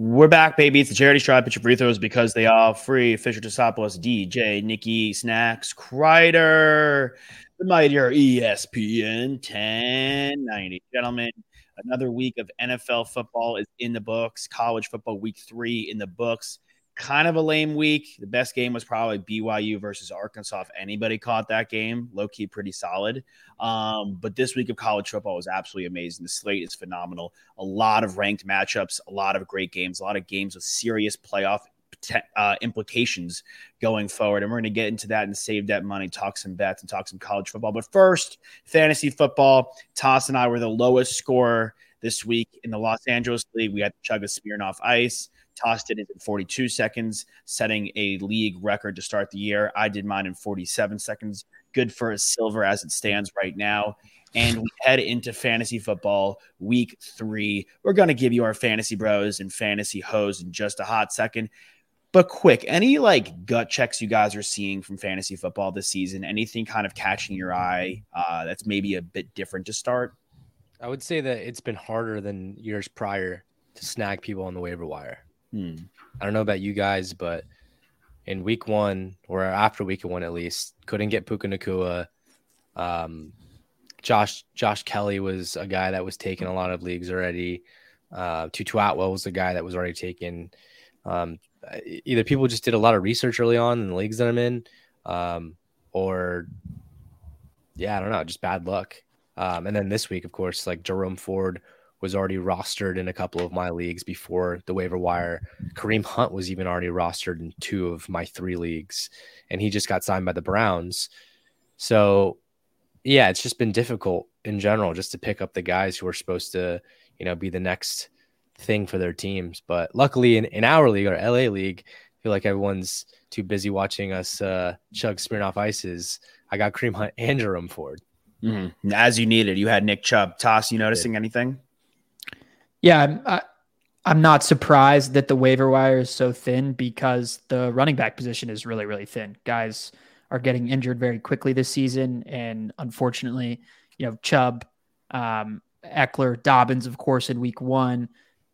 We're back, baby. It's the charity stripe. Put your free throws because they are free. Fisher Tosopoulos, DJ, Nikki, Snacks, Kreider, the mightier ESPN 1090. Gentlemen, another week of NFL football is in the books. College football week three in the books kind of a lame week. The best game was probably BYU versus Arkansas. If anybody caught that game, low key pretty solid. Um, but this week of college football was absolutely amazing. The slate is phenomenal. A lot of ranked matchups, a lot of great games, a lot of games with serious playoff uh, implications going forward. And we're going to get into that and save that money, talk some bets, and talk some college football. But first, fantasy football. Toss and I were the lowest scorer this week in the Los Angeles League. We had to chug a Smirnoff Ice. Tossed it in 42 seconds, setting a league record to start the year. I did mine in 47 seconds. Good for a silver as it stands right now. And we head into fantasy football week three. We're going to give you our fantasy bros and fantasy hoes in just a hot second. But quick, any like gut checks you guys are seeing from fantasy football this season? Anything kind of catching your eye uh, that's maybe a bit different to start? I would say that it's been harder than years prior to snag people on the waiver wire. Hmm. I don't know about you guys, but in week one or after week one at least, couldn't get Puka Nacua. Um, Josh Josh Kelly was a guy that was taking a lot of leagues already. Uh, Tutu Atwell was a guy that was already taken. Um, either people just did a lot of research early on in the leagues that I'm in, um, or yeah, I don't know, just bad luck. Um, and then this week, of course, like Jerome Ford was already rostered in a couple of my leagues before the waiver wire. Kareem Hunt was even already rostered in two of my three leagues, and he just got signed by the Browns. So, yeah, it's just been difficult in general just to pick up the guys who are supposed to, you know, be the next thing for their teams. But luckily, in, in our league, our LA league, I feel like everyone's too busy watching us uh, chug Smirnoff ices. I got Kareem Hunt and Jerome Ford. Mm-hmm. As you needed, you had Nick Chubb. Toss, you noticing anything? Yeah, I'm, I, I'm not surprised that the waiver wire is so thin because the running back position is really, really thin. Guys are getting injured very quickly this season, and unfortunately, you know, Chubb, um, Ekeler, Dobbins, of course, in week one,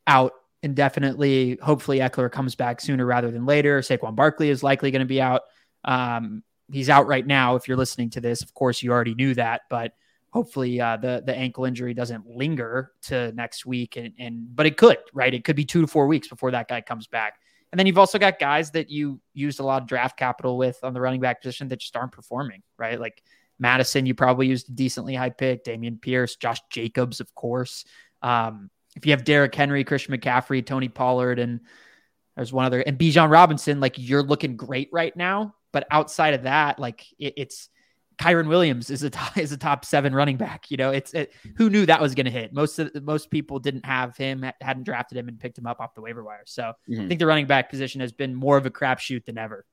out indefinitely. Hopefully, Ekeler comes back sooner rather than later. Saquon Barkley is likely going to be out. Um, he's out right now. If you're listening to this, of course, you already knew that, but hopefully uh, the the ankle injury doesn't linger to next week and, and but it could right? It could be two to four weeks before that guy comes back. And then you've also got guys that you used a lot of draft capital with on the running back position that just aren't performing right? Like madison you probably used a decently high pick Dameon Pierce Josh Jacobs of course. Um, if you have Derrick Henry Christian McCaffrey Tony Pollard and there's one other and Bijan Robinson like you're looking great right now but outside of that like it, it's Kyren Williams is a top, is a top seven running back. You know, it's it, who knew that was going to hit. Most of most people didn't have him, hadn't drafted him, and picked him up off the waiver wire. So mm-hmm. I think the running back position has been more of a crapshoot than ever.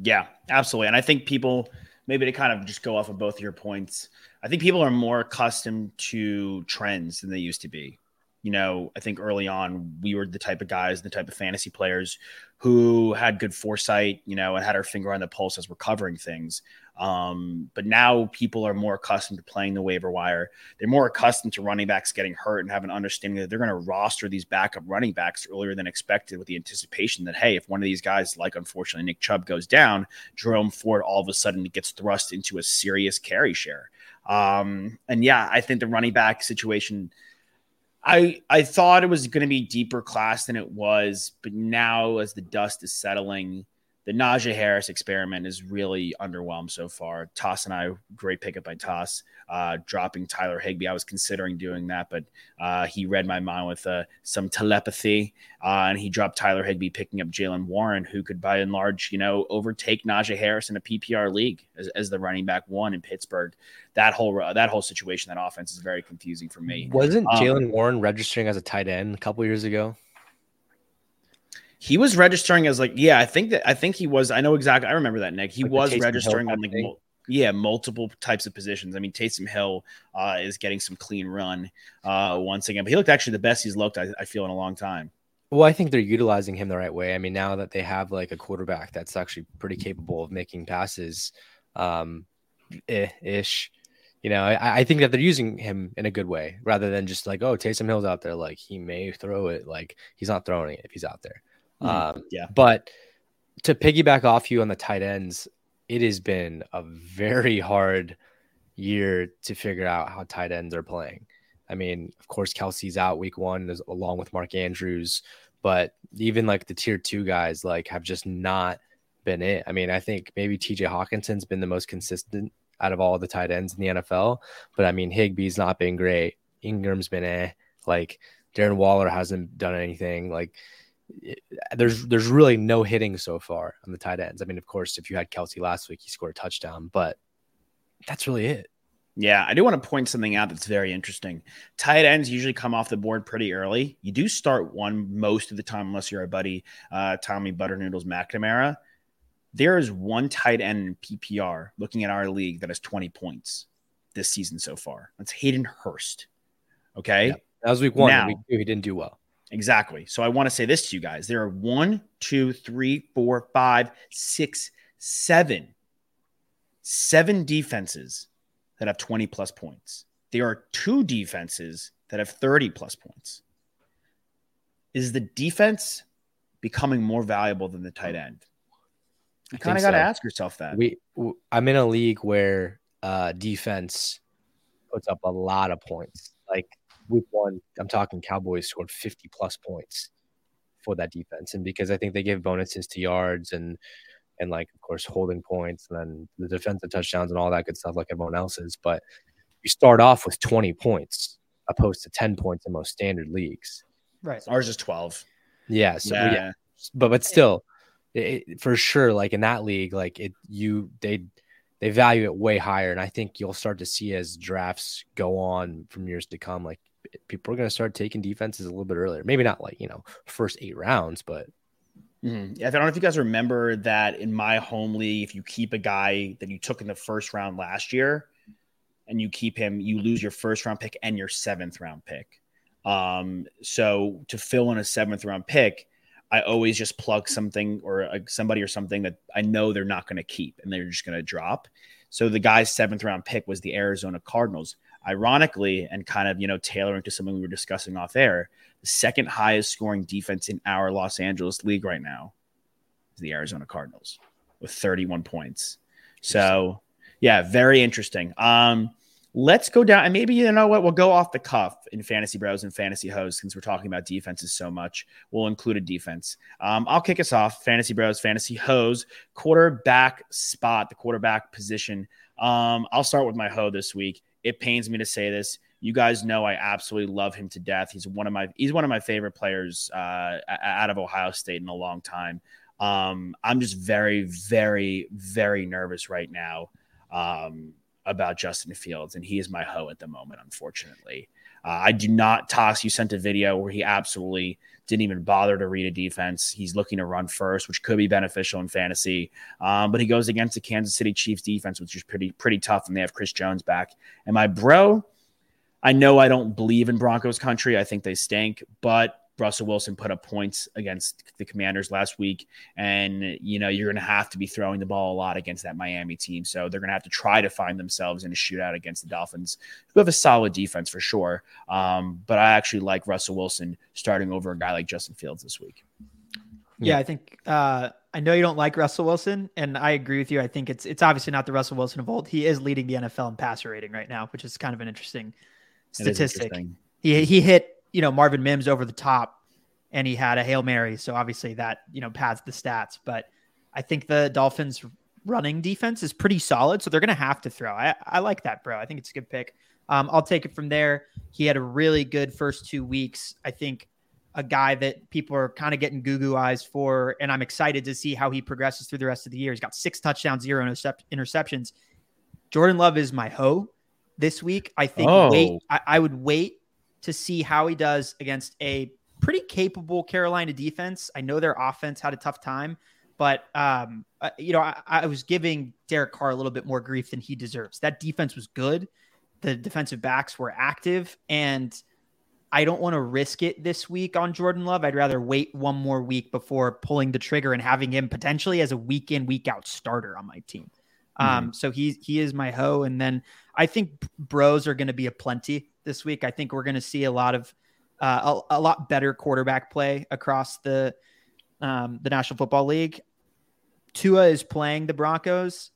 Yeah, absolutely. And I think people maybe to kind of just go off of both of your points. I think people are more accustomed to trends than they used to be you know, I think early on we were the type of guys, the type of fantasy players who had good foresight, you know, and had our finger on the pulse as we're covering things. Um, but now people are more accustomed to playing the waiver wire. They're more accustomed to running backs getting hurt and have an understanding that they're going to roster these backup running backs earlier than expected with the anticipation that, hey, if one of these guys, like unfortunately Nick Chubb, goes down, Jerome Ford all of a sudden gets thrust into a serious carry share. Um, and yeah, I think the running back situation – I I thought it was going to be deeper class than it was, but now as the dust is settling, the Najee Harris experiment is really underwhelmed so far. Toss and I, great pickup by Toss, uh, dropping Tyler Higbee. I was considering doing that, but uh, he read my mind with uh, some telepathy, uh, and he dropped Tyler Higbee, picking up Jaylen Warren, who could, by and large, you know, overtake Najee Harris in a PPR league as, as the running back one in Pittsburgh. That whole that whole situation, that offense is very confusing for me. Wasn't um, Jaylen Warren registering as a tight end a couple years ago? He was registering as like, yeah, I think that I think he was. I know exactly. I remember that Nick. He Like was registering on like, mul- yeah, multiple types of positions. I mean, Taysom Hill uh, is getting some clean run uh, once again, but he looked actually the best he's looked. I, I feel in a long time. Well, I think they're utilizing him the right way. I mean, now that they have like a quarterback that's actually pretty capable of making passes, um, ish, you know, I, I think that they're using him in a good way rather than just like, oh, Taysom Hill's out there, like he may throw it, like he's not throwing it if he's out there. Mhm. Um, Yeah. But to piggyback off you on the tight ends, it has been a very hard year to figure out how tight ends are playing. I mean, of course, Kelce's out week one along with Mark Andrews, but even like the tier two guys, like have just not been it. I mean, I think maybe TJ Hockenson's been the most consistent out of all the tight ends in the NFL, but I mean, Higbee's not been great. Engram's been eh. Like Darren Waller hasn't done anything. Like there's there's really no hitting so far on the tight ends. I mean, of course, if you had Kelce last week, he scored a touchdown, but that's really it. Yeah, I do want to point something out that's very interesting. Tight ends usually come off the board pretty early. You do start one most of the time, unless you're a buddy uh, Tommy Butternoodles McNamara. There is one tight end in PPR looking at our league that has 20 points this season so far. That's Hayden Hurst. Okay. Yep. That was week one. Now- week two, he didn't do well. Exactly. So I want to say this to you guys. There are one, two, three, four, five, six, seven, seven defenses that have 20 plus points. There are two defenses that have 30 plus points. Is the defense becoming more valuable than the tight end? You kind of got to so. ask yourself that. We, I'm in a league where uh, defense puts up a lot of points. Like week one, I'm talking Cowboys scored 50 plus points for that defense, and because I think they give bonuses to yards and and like of course holding points and then the defensive touchdowns and all that good stuff like everyone else's. But you start off with 20 points opposed to 10 points in most standard leagues. Right. Ours is 12. Yeah, so yeah. yeah, but but still, it, it- for sure, like in that league, like it, you they they value it way higher, and I think you'll start to see as drafts go on from years to come, like people are going to start taking defenses a little bit earlier. Maybe not like you know first eight rounds, but Mhm. Yeah, I don't know if you guys remember that in my home league, if you keep a guy that you took in the first round last year and you keep him, you lose your first round pick and your seventh round pick. Um, so to fill in a seventh round pick, I always just plug something or a, somebody or something that I know they're not going to keep and they're just going to drop. So the guy's seventh round pick was the Arizona Cardinals. Ironically, and kind of you know tailoring to something we were discussing off air, the second highest scoring defense in our Los Angeles league right now is the Arizona Cardinals with 31 points. So, yeah, very interesting. Um, let's go down and maybe you know what we'll go off the cuff in fantasy bros and fantasy hosts since we're talking about defenses so much. We'll include a defense. Um, I'll kick us off. Fantasy bros, fantasy hose, quarterback spot, the quarterback position. Um, I'll start with my hoe this week. It pains me to say this. You guys know I absolutely love him to death. He's one of my he's one of my favorite players uh, out of Ohio State in a long time. Um, I'm just very, very, very nervous right now um, about Justin Fields, and he is my hoe at the moment, unfortunately. Uh, I do not toss. You sent a video where he absolutely didn't even bother to read a defense. He's looking to run first, which could be beneficial in fantasy. Um, but he goes against the Kansas City Chiefs defense, which is pretty pretty tough, and they have Chris Jones back. And my bro, I know I don't believe in Broncos country. I think they stink, but Russell Wilson put up points against the Commanders last week, and you know you're going to have to be throwing the ball a lot against that Miami team. So they're going to have to try to find themselves in a shootout against the Dolphins, who have a solid defense for sure. Um, but I actually like Russell Wilson starting over a guy like Justin Fields this week. Yeah, I think uh, I know you don't like Russell Wilson, and I agree with you. I think it's it's obviously not the Russell Wilson of old. He is leading the NFL in passer rating right now, which is kind of an interesting statistic. He he hit you know Marvin Mims over the top, and he had a hail mary. So obviously that you know pads the stats. But I think the Dolphins' running defense is pretty solid, so they're going to have to throw. I I like that, bro. I think it's a good pick. Um, I'll take it from there. He had a really good first two weeks. I think a guy that people are kind of getting goo goo eyes for, and I'm excited to see how he progresses through the rest of the year. He's got six touchdowns, zero intercept- interceptions. Jordan Love is my hoe this week. I think Oh. wait, I, I would wait to see how he does against a pretty capable Carolina defense. I know their offense had a tough time, but um, uh, you know, I, I, was giving Derek Carr a little bit more grief than he deserves. That defense was good. The defensive backs were active, and I don't want to risk it this week on Jordan Love. I'd rather wait one more week before pulling the trigger and having him potentially as a week in, week out starter on my team. Mm-hmm. Um, so he he is my hoe, and then I think bros are going to be a plenty this week. I think we're going to see a lot of uh, a, a, lot better quarterback play across the um, the National Football League. Tua is playing the Broncos.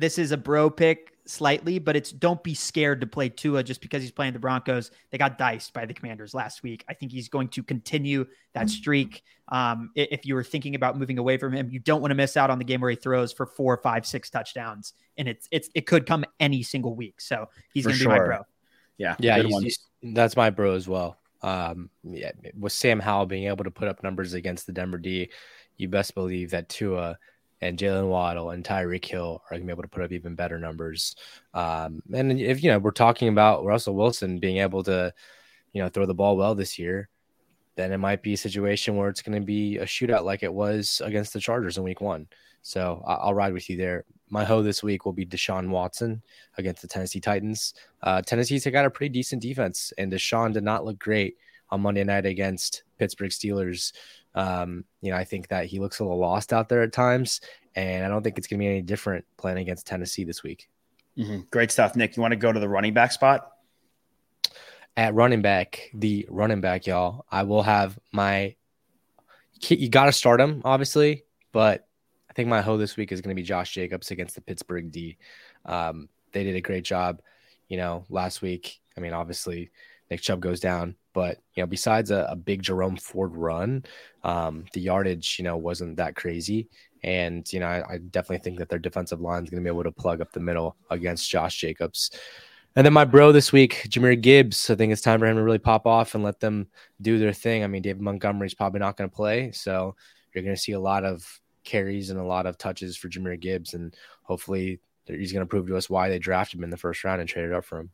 This is a bro pick slightly, but it's don't be scared to play Tua just because he's playing the Broncos. They got diced by the Commanders last week. I think he's going to continue that streak. Um, if you were thinking about moving away from him, you don't want to miss out on the game where he throws for four, five, six touchdowns, and it's it's it could come any single week. So he's going to sure. be my bro. Yeah, yeah, he's, he's, that's my bro as well. Um, yeah, with Sam Howell being able to put up numbers against the Denver D, you best believe that Tua and Jaylen Waddle and Tyreek Hill are going to be able to put up even better numbers. Um, and if you know we're talking about Russell Wilson being able to, you know, throw the ball well this year, then it might be a situation where it's going to be a shootout like it was against the Chargers in Week One. So I'll ride with you there. My hoe this week will be Deshaun Watson against the Tennessee Titans. Uh, Tennessee's got a pretty decent defense, and Deshaun did not look great on Monday night against Pittsburgh Steelers. Um, you know, I think that he looks a little lost out there at times, and I don't think it's going to be any different playing against Tennessee this week. Mm-hmm. Great stuff, Nick. You want to go to the running back spot? At running back, the running back, y'all, I will have my. You got to start him, obviously, but I think my hoe this week is going to be Josh Jacobs against the Pittsburgh D. Um, they did a great job, you know, last week. I mean, obviously, Nick Chubb goes down, but you know, besides a, a big Jerome Ford run, um, the yardage, you know, wasn't that crazy. And you know, I, I definitely think that their defensive line is going to be able to plug up the middle against Josh Jacobs. And then my bro this week, Jahmyr Gibbs. I think it's time for him to really pop off and let them do their thing. I mean, David Montgomery's probably not going to play, so you're going to see a lot of carries and a lot of touches for Jahmyr Gibbs, and hopefully he's going to prove to us why they drafted him in the first round and traded up for him.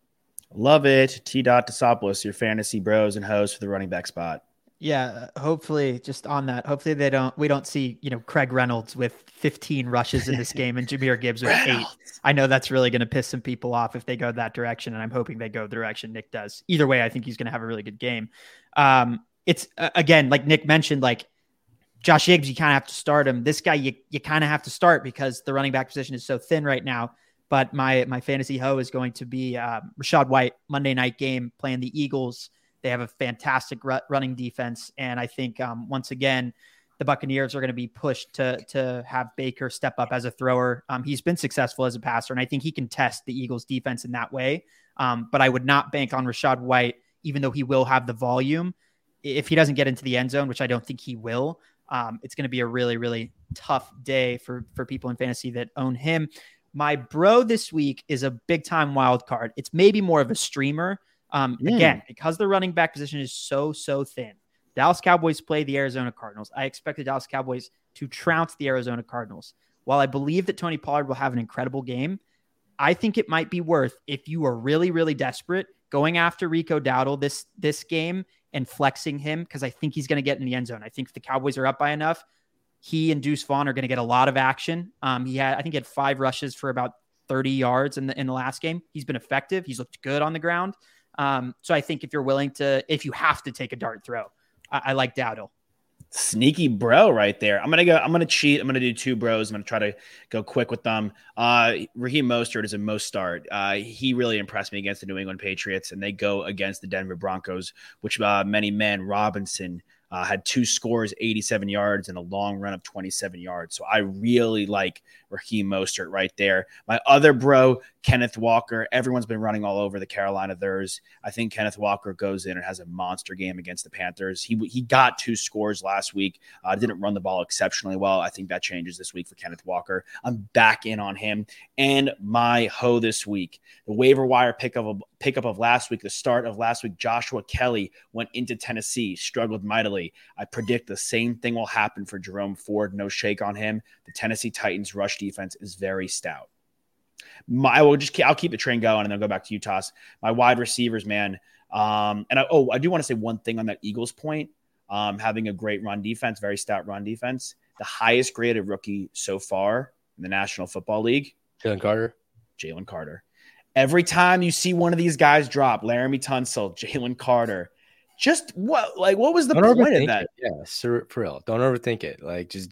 Love it. T. Dot Desopoulos, your fantasy bros and host for the running back spot. Yeah, hopefully, just on that, hopefully they don't. We don't see you know Craig Reynolds with 15 rushes in this game and Jahmyr Gibbs with eight. I know that's really going to piss some people off if they go that direction, and I'm hoping they go the direction Nick does. Either way, I think he's going to have a really good game. Um, it's uh, again like Nick mentioned, like Josh Jacobs, you kind of have to start him. This guy, you you kind of have to start because the running back position is so thin right now. But my my fantasy hoe is going to be um, Rachaad White Monday night game playing the Eagles. They have a fantastic running defense, and I think um, once again the Buccaneers are going to be pushed to to have Baker step up as a thrower. Um, he's been successful as a passer, and I think he can test the Eagles defense in that way. Um, but I would not bank on Rachaad White, even though he will have the volume. If he doesn't get into the end zone, which I don't think he will, um, it's going to be a really, really tough day for for people in fantasy that own him. My bro this week is a big time wild card. It's maybe more of a streamer. Um, mm. Again, because the running back position is so so thin. Dallas Cowboys play the Arizona Cardinals. I expect the Dallas Cowboys to trounce the Arizona Cardinals. While I believe that Tony Pollard will have an incredible game, I think it might be worth if you are really really desperate going after Rico Dowdle this this game and flexing him because I think he's going to get in the end zone. I think the Cowboys are up by enough. He and Deuce Vaughn are going to get a lot of action. Um, he had, I think, he had five rushes for about 30 yards in the in the last game. He's been effective. He's looked good on the ground. Um, so I think if you're willing to, if you have to take a dart throw, I, I like Dowdle. Sneaky bro right there. I'm gonna go. I'm gonna cheat. I'm gonna do two bros. I'm gonna try to go quick with them. Uh Raheem Mostert is a most start. Uh, he really impressed me against the New England Patriots, and they go against the Denver Broncos, which uh, many men Robinson uh, had two scores, 87 yards, and a long run of 27 yards. So I really like Raheem Mostert right there. My other bro, Kenneth Walker. Everyone's been running all over the Carolina Thurs. I think Kenneth Walker goes in and has a monster game against the Panthers. He he got two scores last week. Uh, didn't run the ball exceptionally well. I think that changes this week for Kenneth Walker. I'm back in on him. And my hoe this week, the waiver wire pickup of pickup of last week, the start of last week, Joshua Kelly went into Tennessee, struggled mightily. I predict the same thing will happen for Jerome Ford. No shake on him. The Tennessee Titans rush defense is very stout. My, I will just I'll keep the train going and then go back to Utah's. My wide receivers, man. Um, and I, oh, I do want to say one thing on that Eagles point. um, having a great run defense, very stout run defense. The highest graded rookie so far in the National Football League, Jalen Carter. Jalen Carter. Every time you see one of these guys drop, Laremy Tunsil, Jalen Carter, just what like what was the Don't point of that? it. Yeah, for, real. Don't overthink it. Like just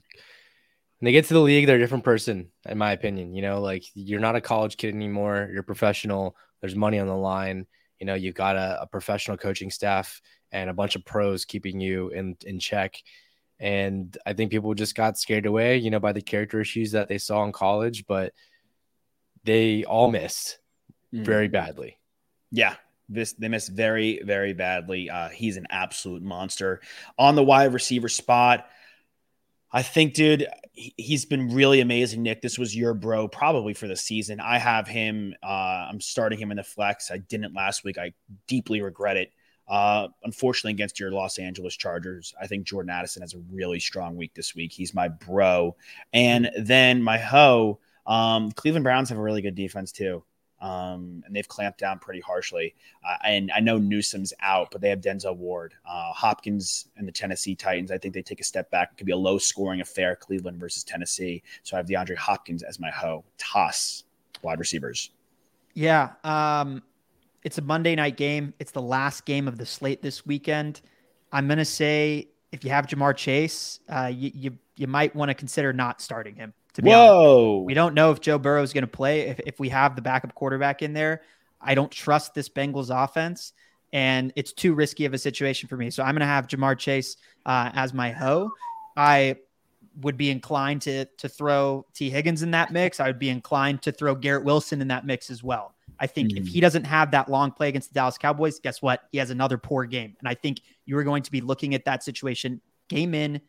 they get to the league, they're a different person, in my opinion. You know, like you're not a college kid anymore. You're professional. There's money on the line. You know, you've got a, a professional coaching staff and a bunch of pros keeping you in in check. And I think people just got scared away, you know, by the character issues that they saw in college, but they all missed Mm. very badly. Yeah, this they missed very very badly. Uh, he's an absolute monster on the wide receiver spot. I think, dude, he- he's been really amazing. Nick, this was your bro probably for the season. I have him. Uh, I'm starting him in the flex. I didn't last week. I deeply regret it. Uh, unfortunately, against your Los Angeles Chargers, I think Jordan Addison has a really strong week this week. He's my bro, and then my hoe. Um, Cleveland Browns have a really good defense too um, and they've clamped down pretty harshly. Uh, and I know Newsome's out, but they have Denzel Ward, uh, Hopkins, and the Tennessee Titans. I think they take a step back. It could be a low scoring affair, Cleveland versus Tennessee. So I have DeAndre Hopkins as my hoe. Toss wide receivers. Yeah. Um, it's a Monday night game. It's the last game of the slate this weekend. I'm gonna say if you have Ja'Marr Chase, uh, you you, you might want to consider not starting him. To be honest. Whoa. We don't know if Joe Burrow is going to play. If, if we have the backup quarterback in there, I don't trust this Bengals offense, and it's too risky of a situation for me. So I'm going to have Ja'Marr Chase uh, as my hoe. I would be inclined to to throw Tee Higgins in that mix. I would be inclined to throw Garrett Wilson in that mix as well. I think if Mhm. he doesn't have that long play against the Dallas Cowboys, guess what? He has another poor game, and I think you are going to be looking at that situation game in,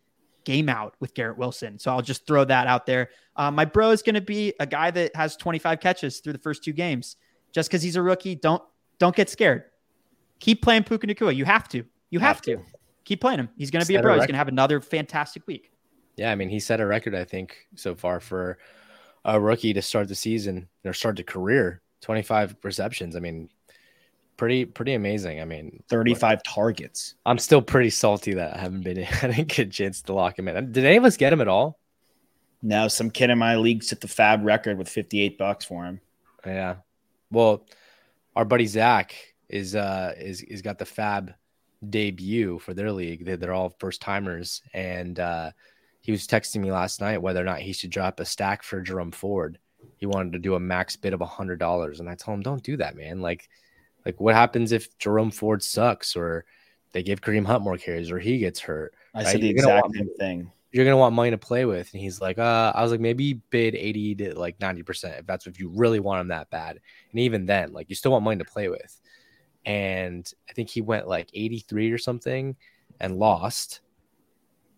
game out with Garrett Wilson. So I'll just throw that out there. Uh, my bro is going to be a guy that has 25 catches through the first two games. Just because he's a rookie, don't don't get scared. Keep playing Puka Nacua. You have to. You have, Have to. to. Keep playing him. He's going to be a Set a bro. He's going to have another fantastic week. Yeah, I mean, he set a record, I think, so far for a rookie to start the season or start the career. 25 receptions. I mean, pretty pretty amazing. I mean, 35 targets. I'm still pretty salty that I haven't been I didn't get a chance to lock him in. Did any of us get him at all? Now, some kid in my league set the FAAB record with 58 bucks for him. Yeah. Well, our buddy Zach is uh is is got the FAAB debut for their league. They're, they're all first timers, and uh, he was texting me last night whether or not he should drop a stack for Jerome Ford. He wanted to do a max bid of a hundred dollars, and I told him, "Don't do that, man. Like, like what happens if Jerome Ford sucks, or they give Kareem Hunt more carries, or he gets hurt? I Right, said the you're exact same thing. You're gonna want money to play with." And he's like, "Uh," I was like, "Maybe bid eighty to like ninety percent if that's if you really want him that bad." And even then, like, you still want money to play with. And I think he went like eighty three or something, and lost.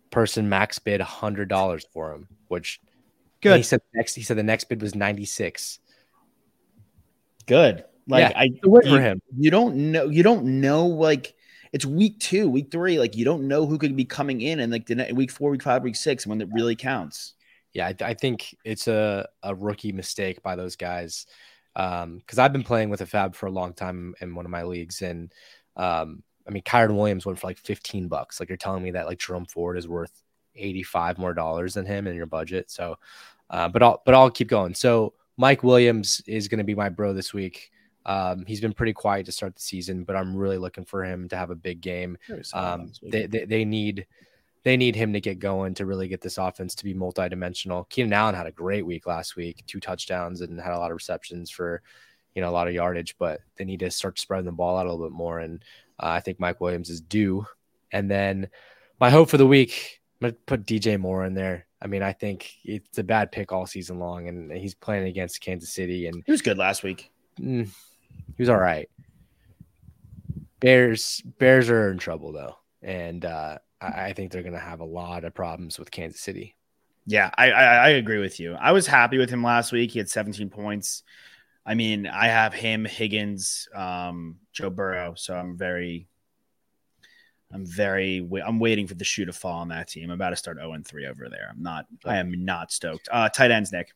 Person max bid hundred dollars for him, which and He Good. said next. He said the next bid was ninety six. Good. Like Yeah, I a win for you- him. You don't know. You don't know. Like it's week two, week three. Like you don't know who could be coming in, and like the ne- week four, week five, week six, when it really counts. Yeah, I, I think it's a, a rookie mistake by those guys. Um, because I've been playing with a FAAB for a long time in one of my leagues, and um, I mean, Kyren Williams went for like 15 bucks. Like you're telling me that like Jerome Ford is worth 85 more dollars than him in your budget. So, uh, but I'll but I'll keep going. So Mike Williams is going to be my bro this week. Um, he's been pretty quiet to start the season, but I'm really looking for him to have a big game. Um, they, they they need they need him to get going to really get this offense to be multidimensional. Keenan Allen had a great week last week, two touchdowns and had a lot of receptions for you know a lot of yardage, but they need to start spreading the ball out a little bit more. And uh, I think Mike Williams is due. And then my hope for the week, I'm gonna put DJ Moore in there. I mean, I think it's a bad pick all season long, and he's playing against Kansas City, and he was good last week. mm, he was all right. Bears Bears are in trouble though, and uh, I, think they're going to have a lot of problems with Kansas City. Yeah, I, I I agree with you. I was happy with him last week. He had 17 points. I mean, I have him, Higgins, um, Joe Burrow. So I'm very, I'm very, I'm waiting for the shoe to fall on that team. I'm about to start 0 3 over there. I'm not, I am not stoked. Uh, tight ends, Nick.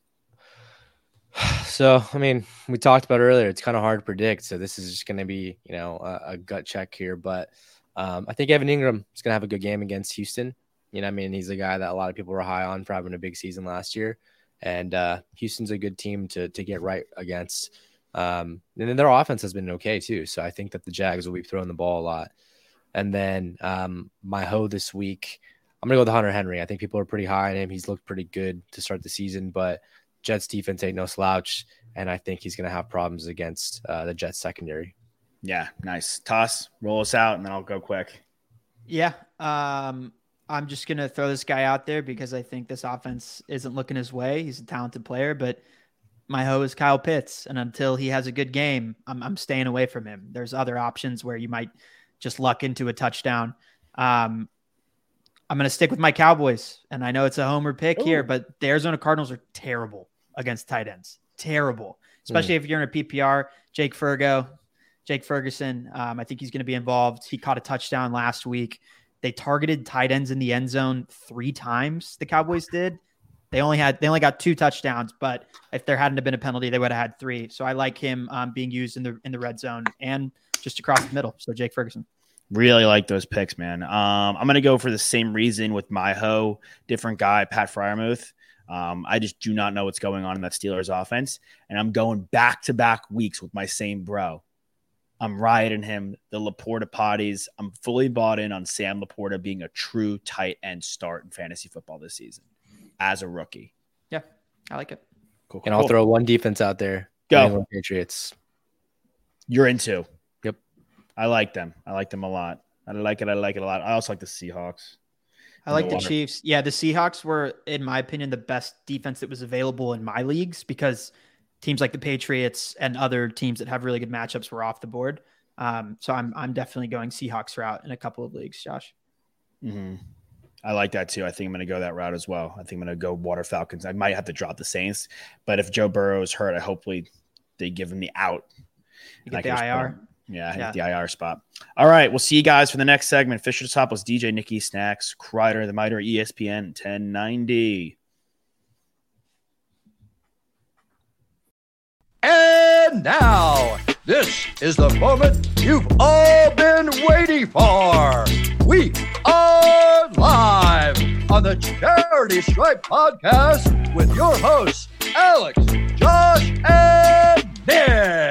So, I mean, we talked about earlier, it's kind of hard to predict. So, this is just going to be, you know, a, a gut check here. But Um, I think Evan Engram is going to have a good game against Houston. You know, I mean, he's a guy that a lot of people were high on for having a big season last year, and uh, Houston's a good team to to get right against. Um, and then their offense has been okay too. So I think that the Jags will be throwing the ball a lot. And then um, my hoe this week, I'm gonna go with Hunter Henry. I think people are pretty high on him. He's looked pretty good to start the season, but Jets defense ain't no slouch, and I think he's gonna have problems against uh, the Jets secondary. Yeah, nice. Toss, roll us out, and then I'll go quick. Yeah. Um, I'm just gonna throw this guy out there because I think this offense isn't looking his way. He's a talented player, but my hoe is Kyle Pitts, and until he has a good game, I'm, I'm staying away from him. There's other options where you might just luck into a touchdown. Um, I'm going to stick with my Cowboys, and I know it's a homer pick Ooh. here, but the Arizona Cardinals are terrible against tight ends. Terrible, especially mm. if you're in a PPR. Jake Fergo, Jake Ferguson. Um, I think he's going to be involved. He caught a touchdown last week. They targeted tight ends in the end zone three times. The Cowboys did. They only had they only got two touchdowns, but if there hadn't have been a penalty, they would have had three. So I like him um, being used in the in the red zone and just across the middle. So Jake Ferguson. Really like those picks, man. Um, I'm gonna go for the same reason with my hoe, different guy, Pat Freiermuth. Um, I just do not know what's going on in that Steelers offense, and I'm going back to back weeks with my same bro. I'm riding him, the LaPorta potties. I'm fully bought in on Sam LaPorta being a true tight end start in fantasy football this season as a rookie. Yeah, I like it. Cool, cool and I'll cool. throw one defense out there. Go Patriots. You're into. Yep. I like them. I like them a lot. I like it. I like it a lot. I also like the Seahawks. I like the, the Chiefs. Yeah, the Seahawks were, in my opinion, the best defense that was available in my leagues because teams like the Patriots and other teams that have really good matchups were off the board. Um, so I'm I'm definitely going Seahawks route in a couple of leagues, Josh. Mm-hmm. I like that too. I think I'm going to go that route as well. I think I'm going to go Water Falcons. I might have to drop the Saints, but if Joe Burrow is hurt, I hopefully they give him the out. You get the IR. Yeah, yeah. the IR spot. All right, we'll see you guys for the next segment. Fisher to top was DJ Nikki Snacks, Kreider, the Miter, ESPN 1090. And now, this is the moment you've all been waiting for. We are live on the Charity Stripe podcast with your hosts, Alex, Josh, and Nick.